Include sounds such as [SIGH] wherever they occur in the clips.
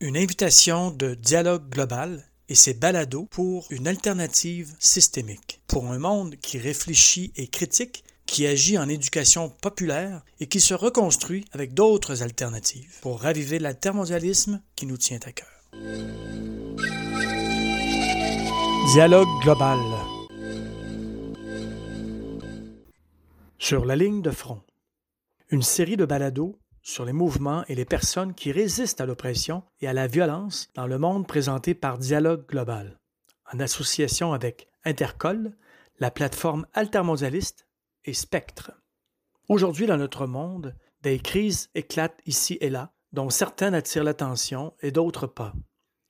Une invitation de dialogue global et ses balados pour une alternative systémique. Pour un monde qui réfléchit et critique, qui agit en éducation populaire et qui se reconstruit avec d'autres alternatives pour raviver l'altermondialisme qui nous tient à cœur. Dialogue global. Sur la ligne de front. Une série de balados sur les mouvements et les personnes qui résistent à l'oppression et à la violence dans le monde présenté par Dialogue Global, en association avec Intercol, la plateforme altermondialiste et Spectre. Aujourd'hui, dans notre monde, des crises éclatent ici et là, dont certaines attirent l'attention et d'autres pas.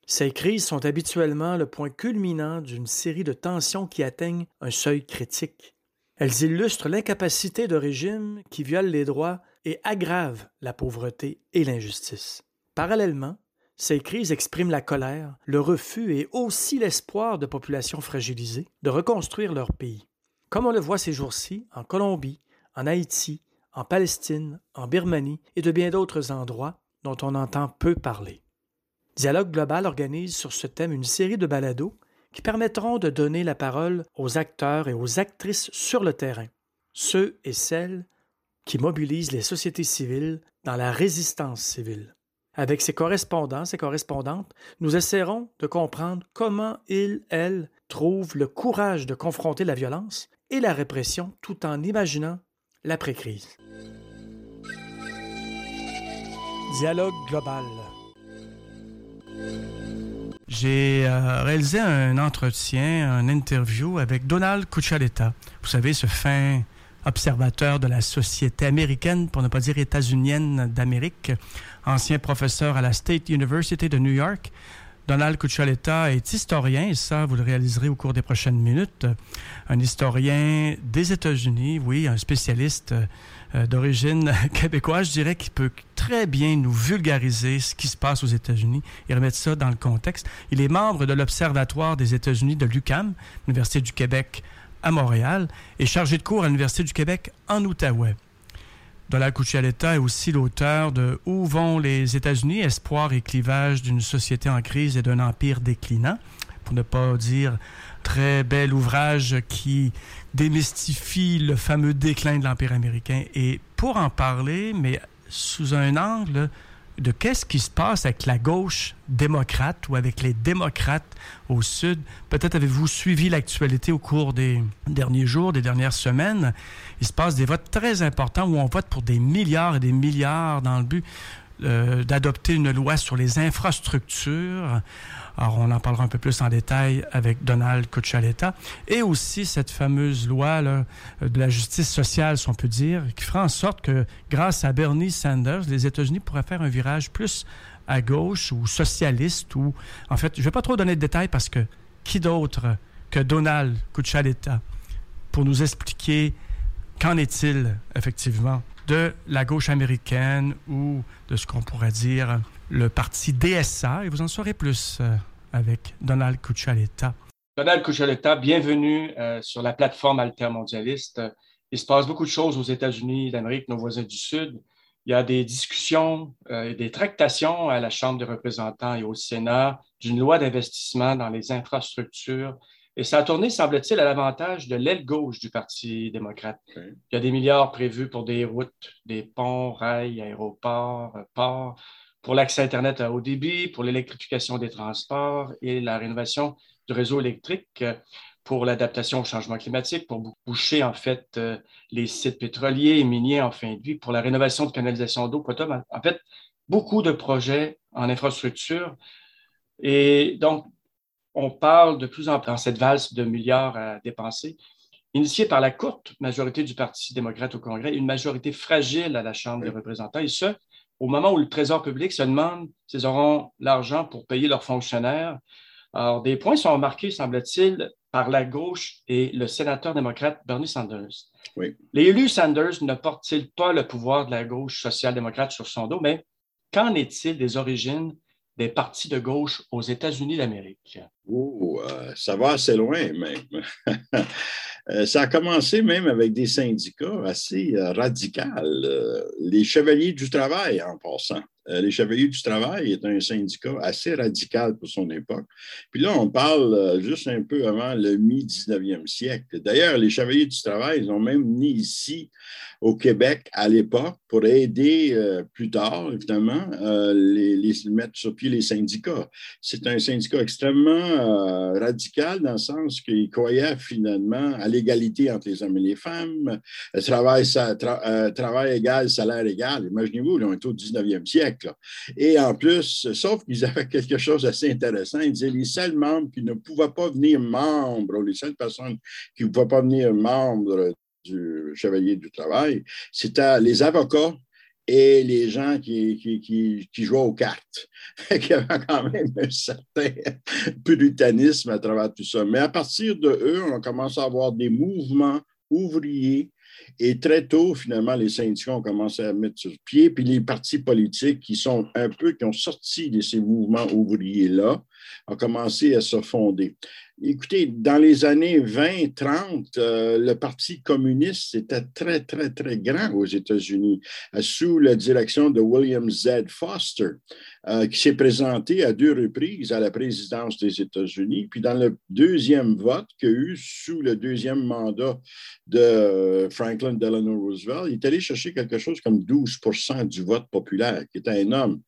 Ces crises sont habituellement le point culminant d'une série de tensions qui atteignent un seuil critique. Elles illustrent l'incapacité de régimes qui violent les droits et aggrave la pauvreté et l'injustice. Parallèlement, ces crises expriment la colère, le refus et aussi l'espoir de populations fragilisées de reconstruire leur pays. Comme on le voit ces jours-ci en Colombie, en Haïti, en Palestine, en Birmanie et de bien d'autres endroits dont on entend peu parler. Dialogue Global organise sur ce thème une série de balados qui permettront de donner la parole aux acteurs et aux actrices sur le terrain, ceux et celles qui mobilise les sociétés civiles dans la résistance civile. Avec ses correspondants, ses correspondantes, nous essaierons de comprendre comment ils, elles, trouvent le courage de confronter la violence et la répression tout en imaginant l'après-crise. Dialogue global. J'ai euh, réalisé un entretien, un interview avec Donald Cuccialetta. Vous savez, ce fin observateur de la société américaine, pour ne pas dire états-unienne d'Amérique, ancien professeur à la State University de New York. Donald Cuccioletta est historien, et ça, vous le réaliserez au cours des prochaines minutes. Un historien des États-Unis, oui, un spécialiste euh, d'origine [LAUGHS] québécoise, je dirais, qui peut très bien nous vulgariser ce qui se passe aux États-Unis et remettre ça dans le contexte. Il est membre de l'Observatoire des États-Unis de l'UCAM, l'Université du Québec à Montréal et chargé de cours à l'Université du Québec en Outaouais. Donald Cuccialetta est aussi l'auteur de Où vont les États-Unis, espoir et clivage d'une société en crise et d'un empire déclinant, pour ne pas dire très bel ouvrage qui démystifie le fameux déclin de l'empire américain. Et pour en parler, mais sous un angle de qu'est-ce qui se passe avec la gauche démocrate ou avec les démocrates au Sud? Peut-être avez-vous suivi l'actualité au cours des derniers jours, des dernières semaines. Il se passe des votes très importants où on vote pour des milliards et des milliards dans le but euh, d'adopter une loi sur les infrastructures. Alors, on en parlera un peu plus en détail avec Donald Cuccialetta. Et aussi cette fameuse loi là, de la justice sociale, si on peut dire, qui fera en sorte que, grâce à Bernie Sanders, les États-Unis pourraient faire un virage plus à gauche ou socialiste ou... En fait, je ne vais pas trop donner de détails parce que qui d'autre que Donald Cuccialetta pour nous expliquer qu'en est-il effectivement? De la gauche américaine ou de ce qu'on pourrait dire le parti DSA. Et vous en saurez plus euh, avec Donald Cuccialetta. Donald Cuccialetta, bienvenue euh, sur la plateforme altermondialiste. Il se passe beaucoup de choses aux États-Unis d'Amérique, nos voisins du Sud. Il y a des discussions euh, et des tractations à la Chambre des représentants et au Sénat d'une loi d'investissement dans les infrastructures et ça a tourné, semble-t-il, à l'avantage de l'aile gauche du Parti démocrate. Il y a des milliards prévus pour des routes, des ponts, rails, aéroports, euh, ports, pour l'accès Internet à haut débit, pour l'électrification des transports et la rénovation du réseau électrique, euh, pour l'adaptation au changement climatique, pour boucher en fait euh, les sites pétroliers et miniers en fin de vie, pour la rénovation de canalisation d'eau potable. En fait, beaucoup de projets en infrastructure. Et donc, on parle de plus en plus dans cette valse de milliards à dépenser, initiée par la courte majorité du Parti démocrate au Congrès, une majorité fragile à la Chambre des représentants, et ce, au moment où le Trésor public se demande s'ils auront l'argent pour payer leurs fonctionnaires. Alors, des points sont marqués, semble-t-il, par la gauche et le sénateur démocrate Bernie Sanders. Oui. L'élu Sanders ne porte-t-il pas le pouvoir de la gauche social-démocrate sur son dos, mais qu'en est-il des origines des partis de gauche aux États-Unis d'Amérique? Oh, euh, ça va assez loin même. [LAUGHS] Euh, ça a commencé même avec des syndicats assez euh, radicaux, les chevaliers du travail en passant. Euh, les Chevaliers du Travail est un syndicat assez radical pour son époque. Puis là, on parle euh, juste un peu avant le mi-19e siècle. D'ailleurs, les Chevaliers du Travail, ils ont même mis ici au Québec à l'époque pour aider euh, plus tard, évidemment, les, mettre sur pied les syndicats. C'est un syndicat extrêmement radical dans le sens qu'il croyait finalement à l'égalité entre les hommes et les femmes, travail, égal, salaire égal. Imaginez-vous, on est au 19e siècle. Et en plus, sauf qu'ils avaient [LAUGHS] quelque chose d'assez intéressant, ils disaient les seuls membres qui ne pouvaient pas venir membres, les seules personnes qui ne pouvaient pas venir membres du Chevalier du Travail, c'était les avocats et les gens qui, jouaient aux cartes. [LAUGHS] Il y avait quand même un certain [LAUGHS] puritanisme à travers tout ça. Mais à partir de eux, on commence à avoir des mouvements ouvriers et très tôt, finalement, les syndicats ont commencé à mettre sur pied, puis les partis politiques qui sont un peu, qui ont sorti de ces mouvements ouvriers-là, ont commencé à se fonder. Écoutez, dans les années 20-30, euh, le Parti communiste était très, très, très grand aux États-Unis, euh, sous la direction de William Z. Foster, euh, qui s'est présenté à deux reprises à la présidence des États-Unis. Puis dans le deuxième vote qu'il a eu sous le deuxième mandat de Franklin Delano Roosevelt, il est allé chercher quelque chose comme 12 du vote populaire, qui était énorme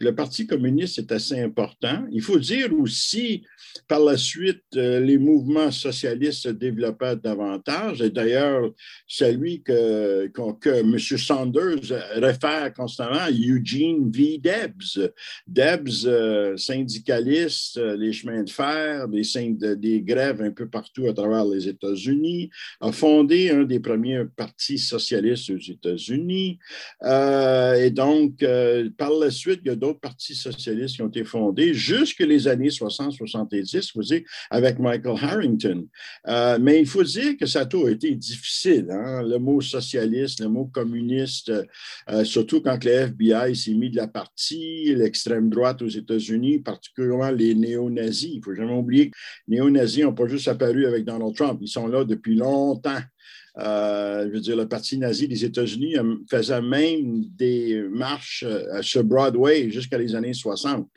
le Parti communiste est assez important. Il faut dire aussi, par la suite, euh, les mouvements socialistes se développèrent davantage. Et d'ailleurs, celui que, que, M. Sanders réfère constamment, Eugene V. Debs. Debs, euh, syndicaliste, euh, les chemins de fer, des, des grèves un peu partout à travers les États-Unis, a fondé un des premiers partis socialistes aux États-Unis. et donc, par la suite, il d'autres partis socialistes qui ont été fondés jusque les années 60-70, vous dire, avec Michael Harrington. Euh, mais il faut dire que ça a tout été difficile. Hein. Le mot socialiste, le mot communiste, euh, surtout quand le FBI s'est mis de la partie, l'extrême droite aux États-Unis, particulièrement les néo-nazis. Il ne faut jamais oublier que les néo-nazis n'ont pas juste apparu avec Donald Trump. Ils sont là depuis longtemps. Euh, je veux dire, le Parti nazi des États-Unis euh, faisait même des marches euh, sur Broadway jusqu'à les années 60.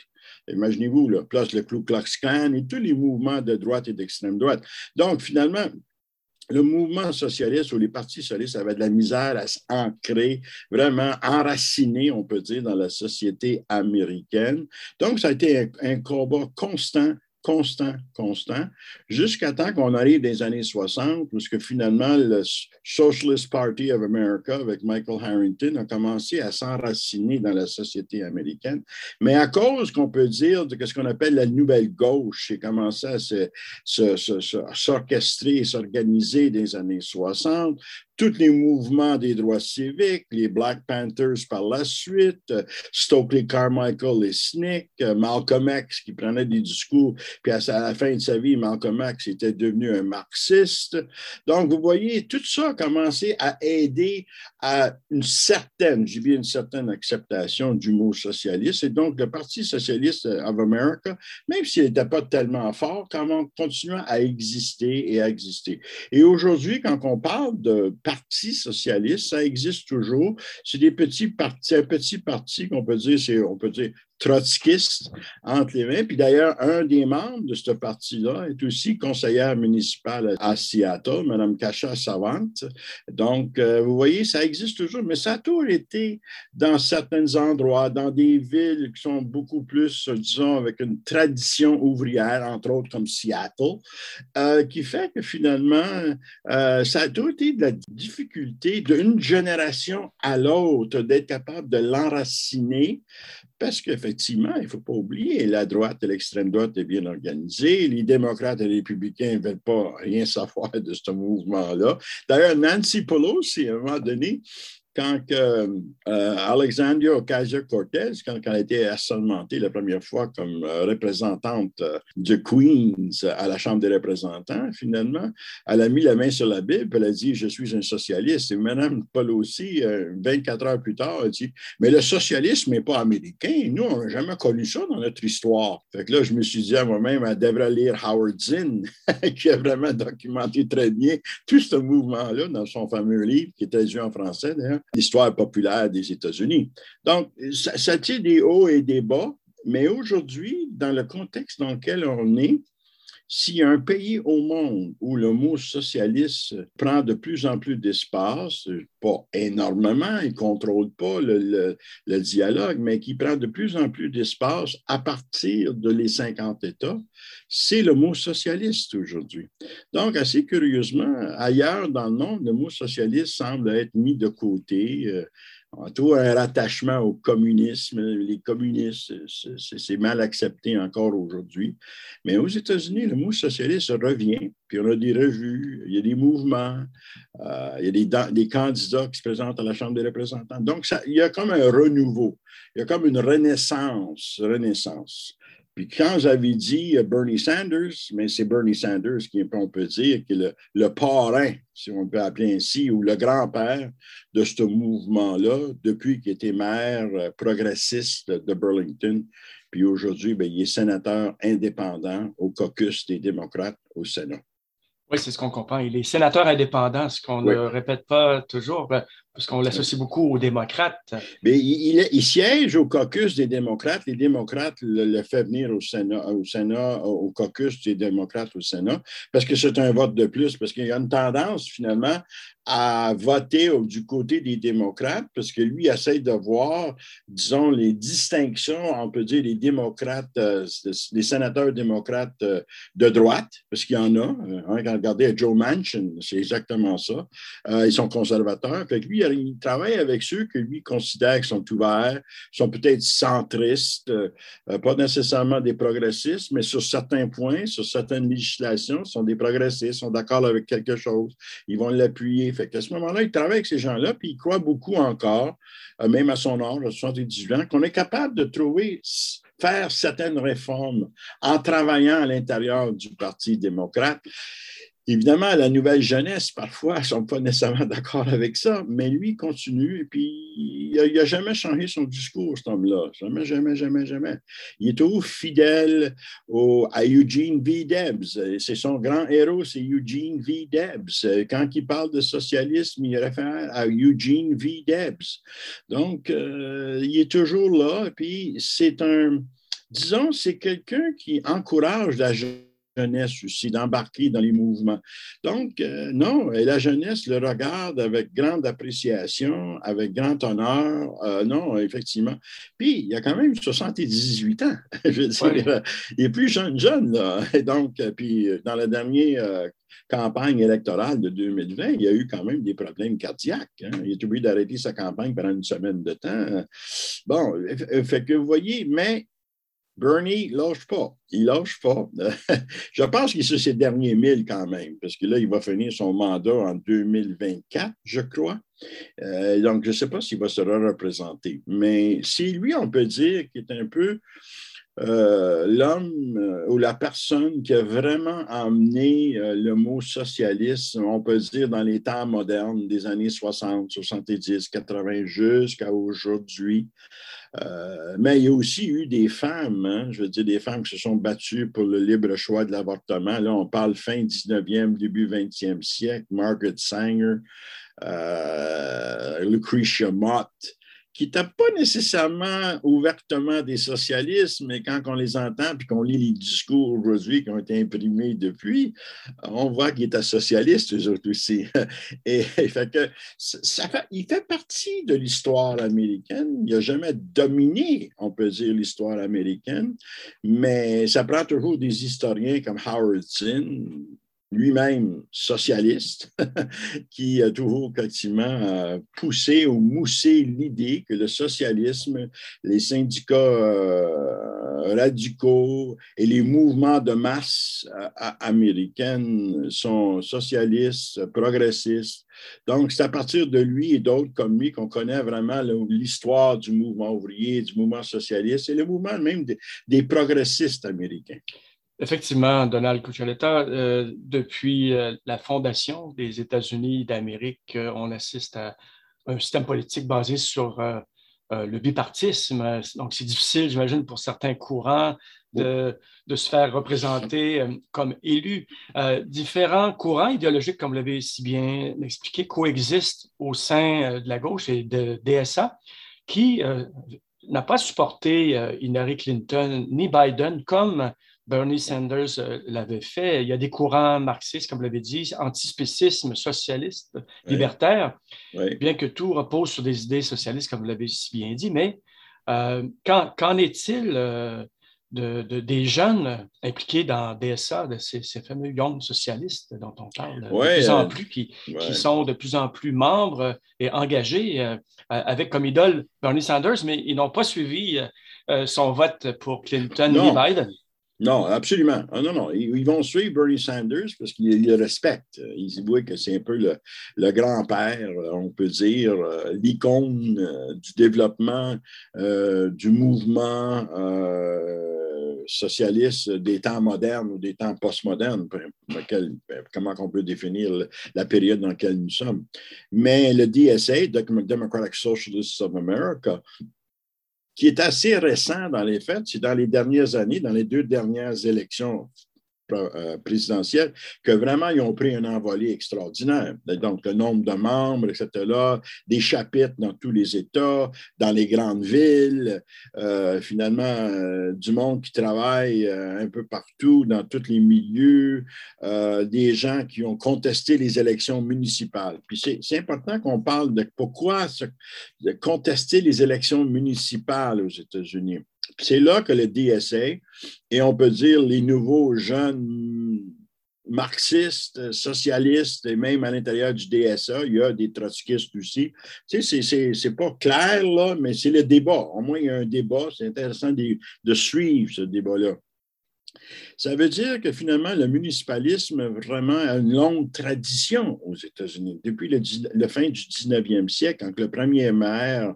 Imaginez-vous, là, plus le Ku Klux Klan et tous les mouvements de droite et d'extrême droite. Donc, finalement, le mouvement socialiste ou les partis socialistes avaient de la misère à s'ancrer, vraiment enraciné, on peut dire, dans la société américaine. Donc, ça a été un combat constant constant, constant, jusqu'à temps qu'on arrive les années 60, où que finalement le Socialist Party of America avec Michael Harrington a commencé à s'enraciner dans la société américaine. Mais à cause qu'on peut dire de ce qu'on appelle la nouvelle gauche, qui a commencé à s'orchestrer et s'organiser les années 60, tous les mouvements des droits civiques, les Black Panthers par la suite, euh, Stokely Carmichael et Snick, euh, Malcolm X qui prenait des discours, puis à la fin de sa vie, Malcolm X était devenu un marxiste. Donc, vous voyez, tout ça a commencé à aider à une certaine, j'ai bien une certaine acceptation du mot socialiste. Et donc, le Parti socialiste of America, même s'il n'était pas tellement fort, quand à exister et à exister. Et aujourd'hui, quand on parle de Parti socialiste, ça existe toujours. C'est des petits partis, un petit parti qu'on c'est, peut dire, trotskiste entre les mains. Puis d'ailleurs, un des membres de ce parti-là est aussi conseillère municipale à Seattle, Mme Kacha Savante. Donc, euh, vous voyez, ça existe toujours, mais ça a toujours été dans certains endroits, dans des villes qui sont beaucoup plus, disons, avec une tradition ouvrière, entre autres comme Seattle, euh, qui fait que finalement, euh, ça a toujours été de la difficulté d'une génération à l'autre d'être capable de l'enraciner parce qu'effectivement, il ne faut pas oublier, la droite et l'extrême droite est bien organisée. Les démocrates et les républicains ne veulent pas rien savoir de ce mouvement-là. D'ailleurs, Nancy Pelosi, à un moment donné, quand euh, Alexandria Ocasio-Cortez, quand, elle a été assermentée la première fois comme euh, représentante euh, de Queens à la Chambre des représentants, finalement, elle a mis la main sur la Bible, elle a dit Je suis un socialiste. Et Mme Pelosi, 24 heures plus tard, a dit Mais le socialisme n'est pas américain. Nous, on n'a jamais connu ça dans notre histoire. Fait que là, je me suis dit à moi-même Elle devrait lire Howard Zinn, [LAUGHS] qui a vraiment documenté très bien tout ce mouvement-là dans son fameux livre, qui est traduit en français d'ailleurs. L'histoire populaire des États-Unis. Donc, ça, ça tient des hauts et des bas, mais aujourd'hui, dans le contexte dans lequel on est, s'il y a un pays au monde où le mot socialiste prend de plus en plus d'espace, pas énormément, il ne contrôle pas le, dialogue, mais qui prend de plus en plus d'espace à partir de les 50 États, c'est le mot socialiste aujourd'hui. Donc, assez curieusement, ailleurs dans le monde, le mot socialiste semble être mis de côté. Euh, tout un rattachement au communisme. Les communistes, c'est mal accepté encore aujourd'hui. Mais aux États-Unis, le mot socialiste revient, puis on a des revues, il y a des mouvements, euh, il y a des, candidats qui se présentent à la Chambre des représentants. Donc, il y a comme un renouveau, il y a comme une renaissance, renaissance. Puis quand j'avais dit euh, Bernie Sanders, mais c'est Bernie Sanders qui, on peut dire, qui est le, le, parrain, si on peut appeler ainsi, ou le grand-père de ce mouvement-là, depuis qu'il était maire euh, progressiste de Burlington. Puis aujourd'hui, ben, il est sénateur indépendant au caucus des démocrates au Sénat. Oui, c'est ce qu'on comprend. Il est sénateur indépendant, ce qu'on ne répète pas toujours, parce qu'on l'associe beaucoup aux démocrates. Mais il, siège au caucus des démocrates. Les démocrates le, le font venir au Sénat, au caucus des démocrates au Sénat, parce que c'est un vote de plus, parce qu'il y a une tendance finalement à voter du côté des démocrates, parce que lui essaie de voir, disons, les distinctions, on peut dire, les démocrates, euh, les sénateurs démocrates euh, de droite, parce qu'il y en a. Hein, regardez Joe Manchin, c'est exactement ça. Euh, ils sont conservateurs. Fait que lui, il travaille avec ceux que lui considère qui sont ouverts, sont peut-être centristes, pas nécessairement des progressistes, mais sur certains points, sur certaines législations, sont des progressistes, sont d'accord avec quelque chose. Ils vont l'appuyer fait qu'à ce moment-là, il travaille avec ces gens-là, puis il croit beaucoup encore, euh, même à son âge, à 78 ans, qu'on est capable de trouver, faire certaines réformes en travaillant à l'intérieur du Parti démocrate. Évidemment, la nouvelle jeunesse, parfois, ne sont pas nécessairement d'accord avec ça, mais lui continue et puis il n'a jamais changé son discours, cet homme-là. Jamais, jamais, jamais, jamais. Il est toujours fidèle à Eugene V. Debs. C'est son grand héros, c'est Eugene V. Debs. Quand il parle de socialisme, il réfère à Eugene V. Debs. Donc, euh, il est toujours là, et puis c'est un, disons, c'est quelqu'un qui encourage la jeunesse jeunesse aussi, d'embarquer dans les mouvements. Donc, euh, non, et la jeunesse le regarde avec grande appréciation, avec grand honneur. Euh, non, effectivement. Puis, il y a quand même 78 ans. [LAUGHS] Je veux dire, il est plus jeune, jeune, là. Et donc, euh, puis, dans la dernière campagne électorale de 2020, il y a eu quand même des problèmes cardiaques. Hein. Il est obligé d'arrêter sa campagne pendant une semaine de temps. Bon, fait que vous voyez, mais Bernie lâche pas. Il lâche pas. [LAUGHS] je pense qu'il c'est ses derniers mille quand même, parce que là, il va finir son mandat en 2024, je crois. Euh, donc, je ne sais pas s'il va se représenter. Mais c'est lui, on peut dire, qui est un peu euh, l'homme euh, ou la personne qui a vraiment amené le mot socialisme, on peut dire, dans les temps modernes des années 60, 70, 80 jusqu'à aujourd'hui. Euh, mais il y a aussi eu des femmes, hein, je veux dire, des femmes qui se sont battues pour le libre choix de l'avortement. Là, on parle fin 19e, début 20e siècle, Margaret Sanger, euh, Lucretia Mott qui n'étaient pas nécessairement ouvertement des socialistes, mais quand on les entend et qu'on lit les discours aujourd'hui qui ont été imprimés depuis, on voit qu'ils étaient socialistes, eux autres aussi. [LAUGHS] Et, fait que ça il fait partie de l'histoire américaine. Il n'a jamais dominé, on peut dire, l'histoire américaine, mais ça prend toujours des historiens comme Howard Zinn, lui-même socialiste, [LAUGHS] qui a toujours effectivement euh, poussé ou moussé l'idée que le socialisme, les syndicats euh, radicaux et les mouvements de masse euh, américaines sont socialistes, progressistes. Donc, c'est à partir de lui et d'autres comme lui qu'on connaît vraiment l'histoire du mouvement ouvrier, du mouvement socialiste et le mouvement même des progressistes américains. Effectivement, Donald Cuccioletta, euh, depuis euh, la fondation des États-Unis d'Amérique, euh, on assiste à un système politique basé sur le bipartisme. Donc, c'est difficile, j'imagine, pour certains courants de, se faire représenter comme élus. différents courants idéologiques, comme vous l'avez si bien expliqué, coexistent au sein de la gauche et de DSA, qui n'a pas supporté Hillary Clinton ni Biden comme Bernie Sanders euh, l'avait fait. Il y a des courants marxistes, comme vous l'avez dit, antispécisme socialiste, libertaire, bien que tout repose sur des idées socialistes, comme vous l'avez si bien dit. Mais euh, qu'en est-il euh, de, des jeunes impliqués dans DSA, de ces, fameux young socialistes dont on parle de plus en plus, qui, qui, sont de plus en plus membres et engagés avec comme idole Bernie Sanders, mais ils n'ont pas suivi son vote pour Clinton ni Biden? Non, absolument. Ah, non, non. Ils, vont suivre Bernie Sanders parce qu'ils le respectent. Ils voient que c'est un peu le, grand-père, on peut dire, euh, l'icône euh, du développement euh, du mouvement socialiste des temps modernes ou des temps postmodernes, comment on peut définir la période dans laquelle nous sommes. Mais le DSA, Democratic Socialists of America, qui est assez récent dans les faits, c'est dans les dernières années, dans les deux dernières élections présidentielle, que vraiment ils ont pris un envolé extraordinaire. Donc, le nombre de membres, etc., des chapitres dans tous les États, dans les grandes villes, euh, finalement, euh, du monde qui travaille un peu partout, dans tous les milieux, des gens qui ont contesté les élections municipales. Puis c'est important qu'on parle de pourquoi contester les élections municipales aux États-Unis. C'est là que le DSA, et on peut dire les nouveaux jeunes marxistes, socialistes, et même à l'intérieur du DSA, il y a des trotskistes aussi. Tu sais, c'est pas clair, là, mais c'est le débat. Au moins, il y a un débat. C'est intéressant de, suivre ce débat-là. Ça veut dire que finalement, le municipalisme vraiment a une longue tradition aux États-Unis. Depuis le, le, fin du 19e siècle, quand le premier maire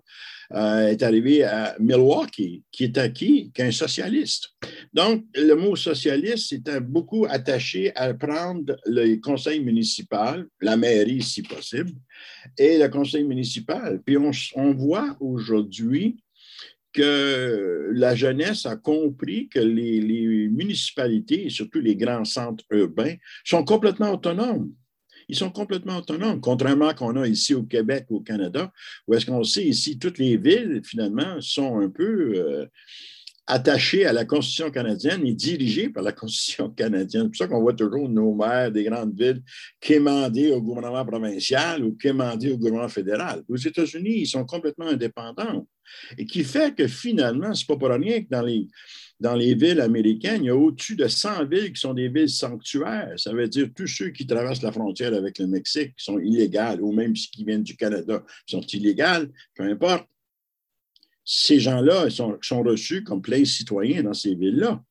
euh, est arrivé à Milwaukee, qui est acquis qu'un socialiste. Donc, le mot socialiste était beaucoup attaché à prendre le conseil municipal, la mairie si possible, et le conseil municipal. Puis on, voit aujourd'hui que la jeunesse a compris que les, les, municipalités, et surtout les grands centres urbains, sont complètement autonomes. Ils sont complètement autonomes, contrairement à qu'on a ici au Québec au Canada, où est-ce qu'on sait ici, toutes les villes, finalement, sont un peu euh, attachées à la Constitution canadienne et dirigées par la Constitution [LAUGHS] canadienne. C'est pour ça qu'on voit toujours nos maires des grandes villes quémander au gouvernement provincial ou quémander au gouvernement fédéral. Aux États-Unis, ils sont complètement indépendants. Et qui fait que finalement, ce n'est pas pour rien que dans les dans les villes américaines, il y a au-dessus de 100 villes qui sont des villes sanctuaires. Ça veut dire tous ceux qui traversent la frontière avec le Mexique sont illégaux, ou même ceux qui viennent du Canada sont illégaux, peu importe. Ces gens-là sont, reçus comme pleins citoyens dans ces villes-là.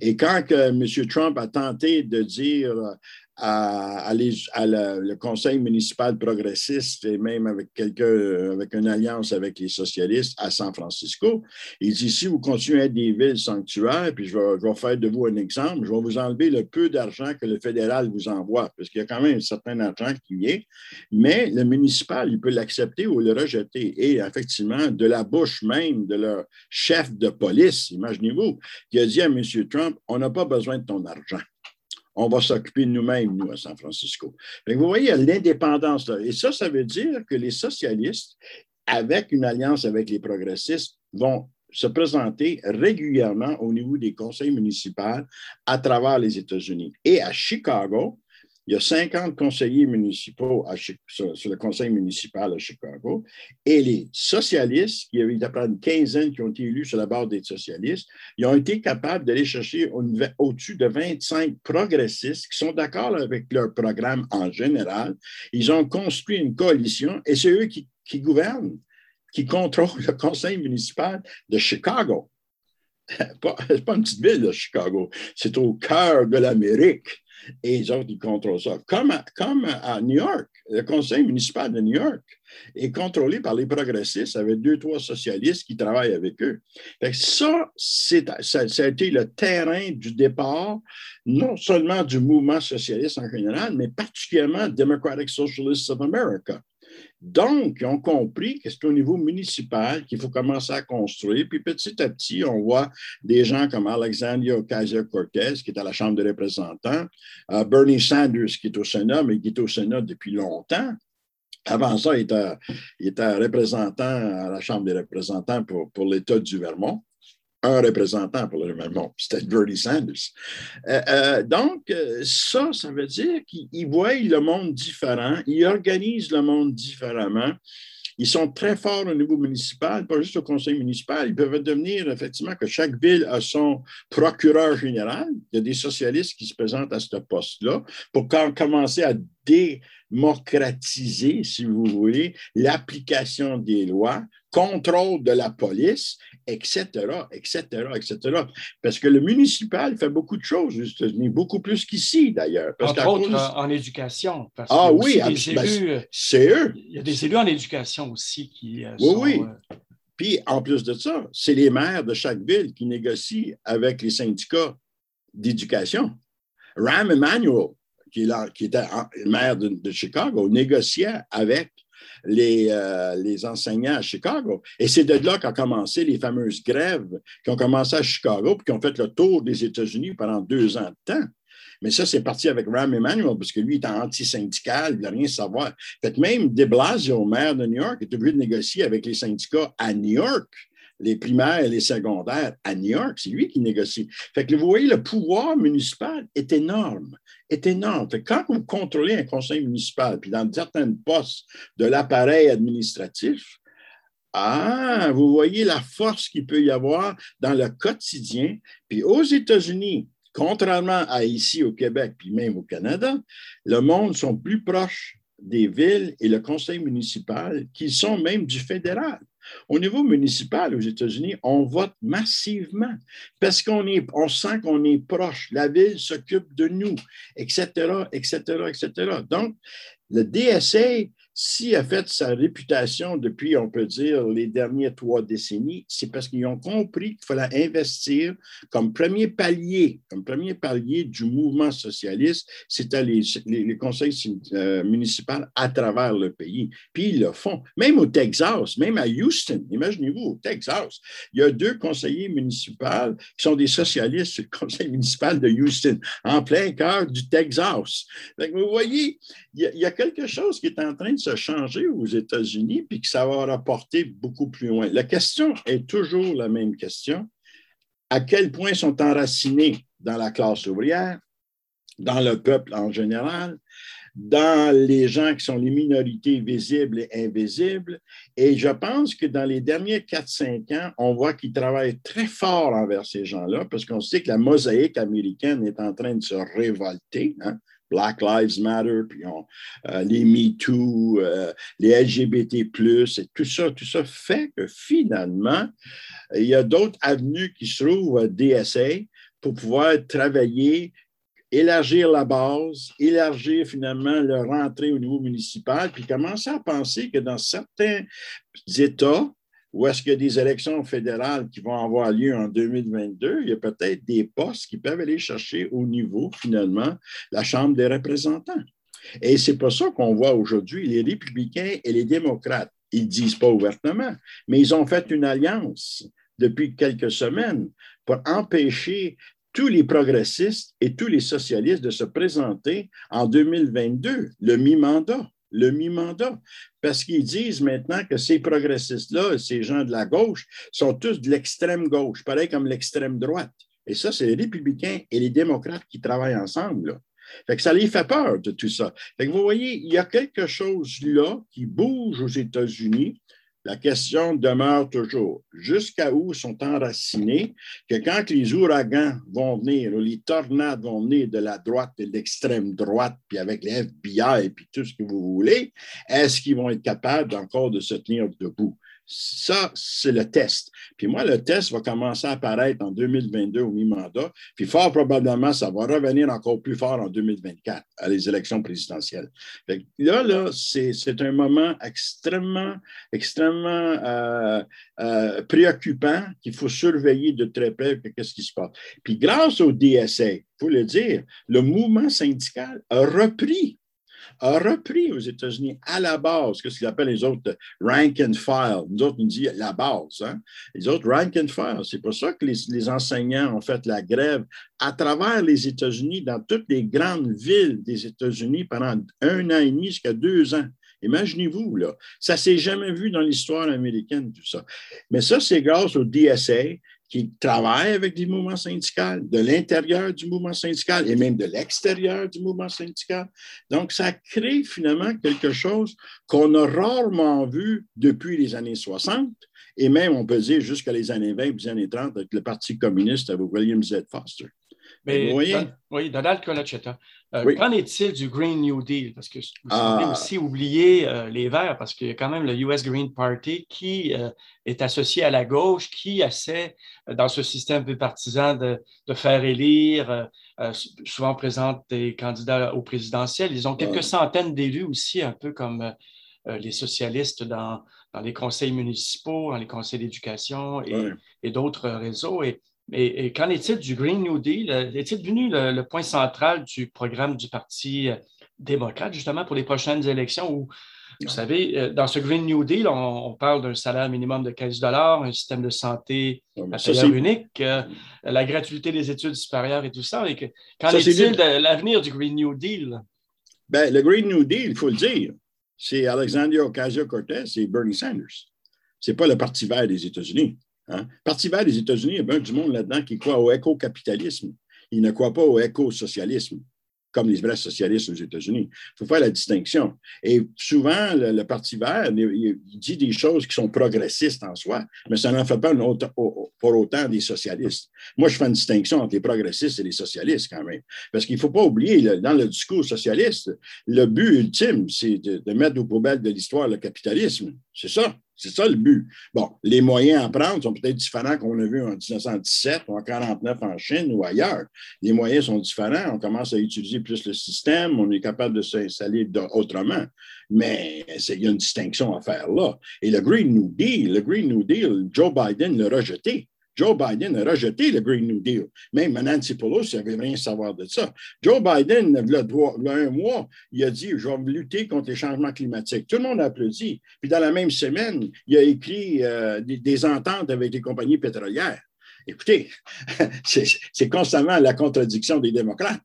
Et quand M. Trump a tenté de dire à, le conseil municipal progressiste et même avec quelqu'un, avec une alliance avec les socialistes à San Francisco. Il dit si vous continuez à être des villes sanctuaires, puis je vais, faire de vous un exemple, je vais vous enlever le peu d'argent que le fédéral vous envoie, parce qu'il y a quand même un certain argent qui vient, mais le municipal, il peut l'accepter ou le rejeter. Et effectivement, de la bouche même de leur chef de police, imaginez-vous, qui a dit à M. Trump, on n'a pas besoin de ton argent on va s'occuper de nous-mêmes, nous, à San Francisco. vous voyez, l'indépendance là. Et ça, ça veut dire que les socialistes, avec une alliance avec les progressistes, vont se présenter régulièrement au niveau des conseils municipaux à travers les États-Unis. Et à Chicago, il y a 50 conseillers municipaux sur, le conseil municipal à Chicago et les socialistes, qui avaient à peu une quinzaine qui ont été élus sur la base des socialistes, ils ont été capables d'aller chercher au-dessus de 25 progressistes qui sont d'accord avec leur programme en général. Ils ont construit une coalition et c'est eux qui gouvernent, qui contrôlent le conseil municipal de Chicago. Ce n'est pas une petite ville de Chicago, c'est au cœur de l'Amérique et les autres, ils contrôlent ça. Comme comme à New York, le conseil municipal de New York est contrôlé par les progressistes avec deux, trois socialistes qui travaillent avec eux. ça, ça, ça a été le terrain du départ, non seulement du mouvement socialiste en général, mais particulièrement Democratic Socialists of America. Donc, ils ont compris que c'est au niveau municipal qu'il faut commencer à construire. Puis petit à petit, on voit des gens comme Alexandria Ocasio-Cortez, qui est à la Chambre des représentants, euh, Bernie Sanders, qui est au Sénat, mais qui est au Sénat depuis longtemps. Avant ça, il était, représentant à la Chambre des représentants pour l'État du Vermont un représentant pour le Vermont, c'était Bernie Sanders. Euh, euh, donc, euh, ça, ça veut dire qu'ils voient le monde différent, ils organisent le monde différemment. Ils sont très forts au niveau municipal, pas juste au conseil municipal. Ils peuvent devenir, effectivement, que chaque ville a son procureur général. Il y a des socialistes qui se présentent à ce poste-là pour commencer à démocratiser, si vous voulez, l'application des lois, contrôle de la police, etc., etc., etc. Parce que le municipal fait beaucoup de choses aux États-Unis, beaucoup plus qu'ici d'ailleurs. Entre autres en éducation. ah oui, ben, c'est eux. Il y a des élus en éducation aussi qui euh, oui, sont... Oui, euh, Puis en plus de ça, c'est les maires de chaque ville qui négocient avec les syndicats d'éducation. Ram Emanuel, qui, était maire de Chicago, négociait avec les, euh, les enseignants à Chicago. Et c'est de là qu'ont commencé les fameuses grèves qui ont commencé à Chicago puis qui ont fait le tour des États-Unis pendant deux ans de temps. Mais ça, c'est parti avec Ram Emanuel, parce que lui, il était anti-syndical, il voulait rien savoir. Fait que même de Blasio, maire de New York, est obligé de négocier avec les syndicats à New York les primaires et les secondaires à New York. C'est lui qui négocie. Fait que vous voyez, le pouvoir municipal est énorme, est énorme. Quand vous contrôlez un conseil municipal, puis dans certains postes de l'appareil administratif, ah, vous voyez la force qu'il peut y avoir dans le quotidien. Puis aux États-Unis, contrairement à ici au Québec, puis même au Canada, le monde sont plus proches des villes et le conseil municipal qu'ils sont même du fédéral. Au niveau municipal aux États-Unis, on vote massivement parce qu'on on sent qu'on est proche. La ville s'occupe de nous, etc., etc., etc. Donc, le DSA, s'il a fait sa réputation depuis, on peut dire, les dernières trois décennies, c'est parce qu'ils ont compris qu'il fallait investir comme premier palier, comme premier palier du mouvement socialiste, c'était les, les, conseils euh, municipaux à travers le pays. Puis ils le font. Même au Texas, même à Houston, imaginez-vous, au Texas, il y a deux conseillers municipaux qui sont des socialistes sur le conseil municipal de Houston, en plein cœur du Texas. vous voyez, il y, a, quelque chose qui est en train de se changer aux États-Unis, puis que ça va rapporter beaucoup plus loin. La question est toujours la même question. À quel point sont enracinés dans la classe ouvrière, dans le peuple en général, dans les gens qui sont les minorités visibles et invisibles? Et je pense que dans les derniers 4-5 ans, on voit qu'ils travaillent très fort envers ces gens-là, parce qu'on sait que la mosaïque américaine est en train de se révolter. Hein. Black Lives Matter, puis euh, les MeToo, euh, les LGBT, et tout ça, tout ça fait que finalement, il y a d'autres avenues qui se trouvent à DSA pour pouvoir travailler élargir la base, élargir finalement leur rentrée au niveau municipal, puis commencer à penser que dans certains États, ou est-ce qu'il y a des élections fédérales qui vont avoir lieu en 2022? Il y a peut-être des postes qui peuvent aller chercher au niveau, finalement, la Chambre des représentants. Et c'est pas ça qu'on voit aujourd'hui. Les républicains et les démocrates, ils ne disent pas ouvertement, mais ils ont fait une alliance depuis quelques semaines pour empêcher tous les progressistes et tous les socialistes de se présenter en 2022, le mi-mandat le mi-mandat, parce qu'ils disent maintenant que ces progressistes-là, ces gens de la gauche, sont tous de l'extrême gauche, pareil comme l'extrême droite. Et ça, c'est les républicains et les démocrates qui travaillent ensemble. Ça les fait peur de tout ça. Fait vous voyez, il y a quelque chose là qui bouge aux États-Unis la question demeure toujours jusqu'à où sont enracinés que quand les ouragans vont venir ou les tornades vont venir de la droite et de l'extrême droite, puis avec les FBI et puis tout ce que vous voulez, est-ce qu'ils vont être capables encore de se tenir debout? Ça, c'est le test. Puis moi, le test va commencer à apparaître en 2022 au mi-mandat, puis fort probablement, ça va revenir encore plus fort en 2024 à les élections présidentielles. là, c'est un moment extrêmement, extrêmement euh, euh, préoccupant qu'il faut surveiller de très près qu'est-ce qui se passe. Puis grâce au DSA, il faut le dire, le mouvement syndical a repris a repris aux États-Unis à la base, ce qu'ils appellent les autres rank and file. Nous autres, on dit la base. Hein? Les autres rank and file. C'est pour ça que les, les, enseignants ont fait la grève à travers les États-Unis, dans toutes les grandes villes des États-Unis pendant un an et demi jusqu'à deux ans. Imaginez-vous, là. Ça s'est jamais vu dans l'histoire américaine, tout ça. Mais ça, c'est grâce au DSA, qui travaille avec des mouvements syndicaux, de l'intérieur du mouvement syndical et même de l'extérieur du mouvement syndical. Donc, ça crée finalement quelque chose qu'on a rarement vu depuis les années 60 et même, on peut dire, jusqu'à les années 20 et les années 30 avec le Parti communiste avec William Z. Foster. Mais, oui, Donald Colachetta. Euh, qu'en est-il du Green New Deal? Parce que vous ah. aussi oublier euh, les Verts, parce qu'il y a quand même le US Green Party qui euh, est associé à la gauche, qui essaie, dans ce système bipartisan, de, de faire élire, souvent présente des candidats au présidentiel. Ils ont quelques centaines d'élus aussi, un peu comme les socialistes dans, dans, les conseils municipaux, dans les conseils d'éducation et, et d'autres réseaux. Et, et, qu'en est-il du Green New Deal? Est-il devenu le, point central du programme du Parti euh, démocrate, justement, pour les prochaines élections où, vous savez, euh, dans ce Green New Deal, on, parle d'un salaire minimum de 15 un système de santé à salaire unique, euh, la gratuité des études supérieures et tout ça. Et qu'en est-il de l'avenir du Green New Deal? Ben, le Green New Deal, il faut le dire, c'est Alexandria Ocasio-Cortez et Bernie Sanders. Ce n'est pas le Parti vert des États-Unis. Hein? Parti vert des États-Unis, il y a bien du monde là-dedans qui croit au éco-capitalisme. Il ne croit pas au éco-socialisme comme les vrais socialistes aux États-Unis. Il faut faire la distinction. Et souvent, le, Parti vert, dit des choses qui sont progressistes en soi, mais ça n'en fait pas pour autant des socialistes. Moi, je fais une distinction entre les progressistes et les socialistes quand même. Parce qu'il ne faut pas oublier, dans le discours socialiste, le but ultime, c'est de, de mettre aux poubelles de l'histoire le capitalisme. C'est ça. C'est ça le but. Bon, les moyens à prendre sont peut-être différents qu'on a vu en 1917 ou en 1949 en Chine ou ailleurs. Les moyens sont différents. On commence à utiliser plus le système. On est capable de s'installer autrement. Mais il y a une distinction à faire là. Et le Green New Deal, le Green New Deal, Joe Biden l'a rejeté. Joe Biden a rejeté le Green New Deal. Même Nancy Pelosi n'avait rien à savoir de ça. Joe Biden, il y a un mois, il a dit Je vais lutter contre les changements climatiques. Tout le monde a applaudi. Puis dans la même semaine, il a écrit euh, des, ententes avec les compagnies pétrolières. Écoutez, [LAUGHS] c'est constamment la contradiction des démocrates.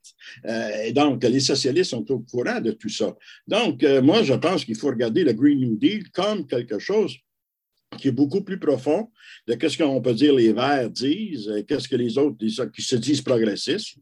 Euh, et donc, les socialistes sont au courant de tout ça. Donc, euh, moi, je pense qu'il faut regarder le Green New Deal comme quelque chose qui est beaucoup plus profond de ce qu'on peut dire les Verts disent, qu'est-ce que les autres qui se disent progressistes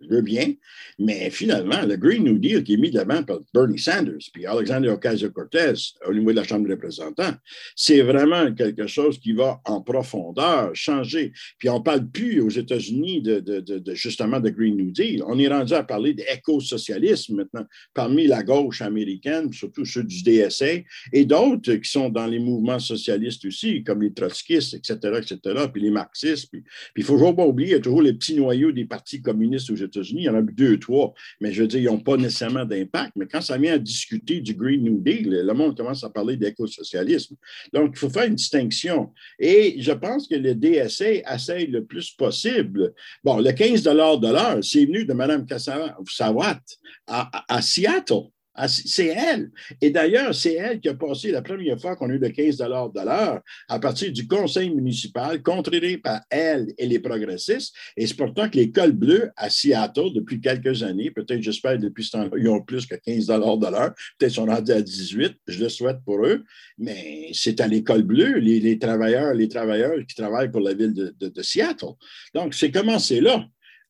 je veux bien, mais finalement, le Green New Deal qui est mis de l'avant par Bernie Sanders puis Alexander Ocasio-Cortez au niveau de la Chambre des représentants, c'est vraiment quelque chose qui va en profondeur changer. Puis on ne parle plus aux États-Unis de, justement de Green New Deal. On est rendu à parler d'éco-socialisme maintenant parmi la gauche américaine, surtout ceux du DSA, et d'autres qui sont dans les mouvements socialistes aussi, comme les trotskistes, etc., etc., puis les marxistes. Puis il faut toujours pas oublier, il y a toujours les petits noyaux des partis communistes aux États-Unis, il y en a deux, trois, mais je veux dire, ils n'ont pas nécessairement d'impact. Mais quand ça vient à discuter du Green New Deal, le monde commence à parler d'écosocialisme. Donc, il faut faire une distinction. Et je pense que le DSA essaye le plus possible. Bon, le 15 de l'heure, c'est venu de Mme Kassawat à Seattle. Ah, c'est elle. Et d'ailleurs, c'est elle qui a passé la première fois qu'on a eu le 15 de l'heure à partir du conseil municipal, contrôlé par elle et les progressistes. Et c'est pourtant que l'école bleue à Seattle, depuis quelques années, peut-être, j'espère, depuis ce temps-là, ils ont plus que 15 de l'heure. Peut-être sont rendus à 18. Je le souhaite pour eux. Mais c'est à l'école bleue, les, travailleurs, les travailleurs qui travaillent pour la ville de, Seattle. Donc, c'est commencé là.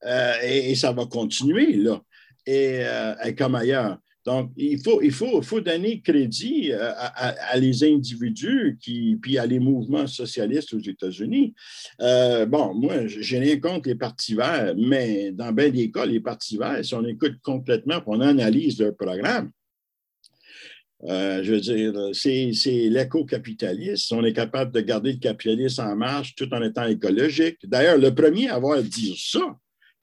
Euh, et, ça va continuer là. et euh, comme ailleurs. Donc, il faut, donner crédit euh, à, les individus qui, puis à les mouvements socialistes aux États-Unis. Euh, bon, moi, j'ai rien contre les partis verts, mais dans bien des cas, les partis verts, si on écoute complètement, on analyse leur programme, euh, je veux dire, c'est l'éco-capitalisme. On est capable de garder le capitalisme en marche tout en étant écologique. D'ailleurs, le premier à avoir dit ça,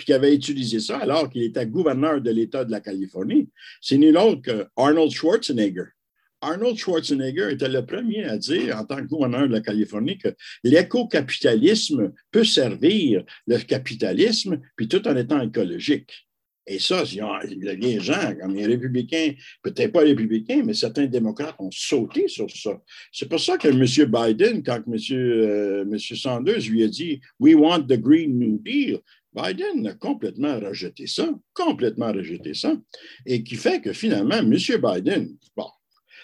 qui avait utilisé ça alors qu'il était gouverneur de l'État de la Californie, c'est nul autre que Arnold Schwarzenegger. Arnold Schwarzenegger était le premier à dire, en tant que gouverneur de la Californie, que l'éco-capitalisme peut servir le capitalisme, puis tout en étant écologique. Et ça, les gens, comme les républicains, peut-être pas républicains, mais certains démocrates ont sauté sur ça. C'est pour ça que M. Biden, quand M. Euh, Sanders lui a dit We want the Green New Deal, Biden a complètement rejeté ça, complètement rejeté ça, et qui fait que finalement, M. Biden, bon,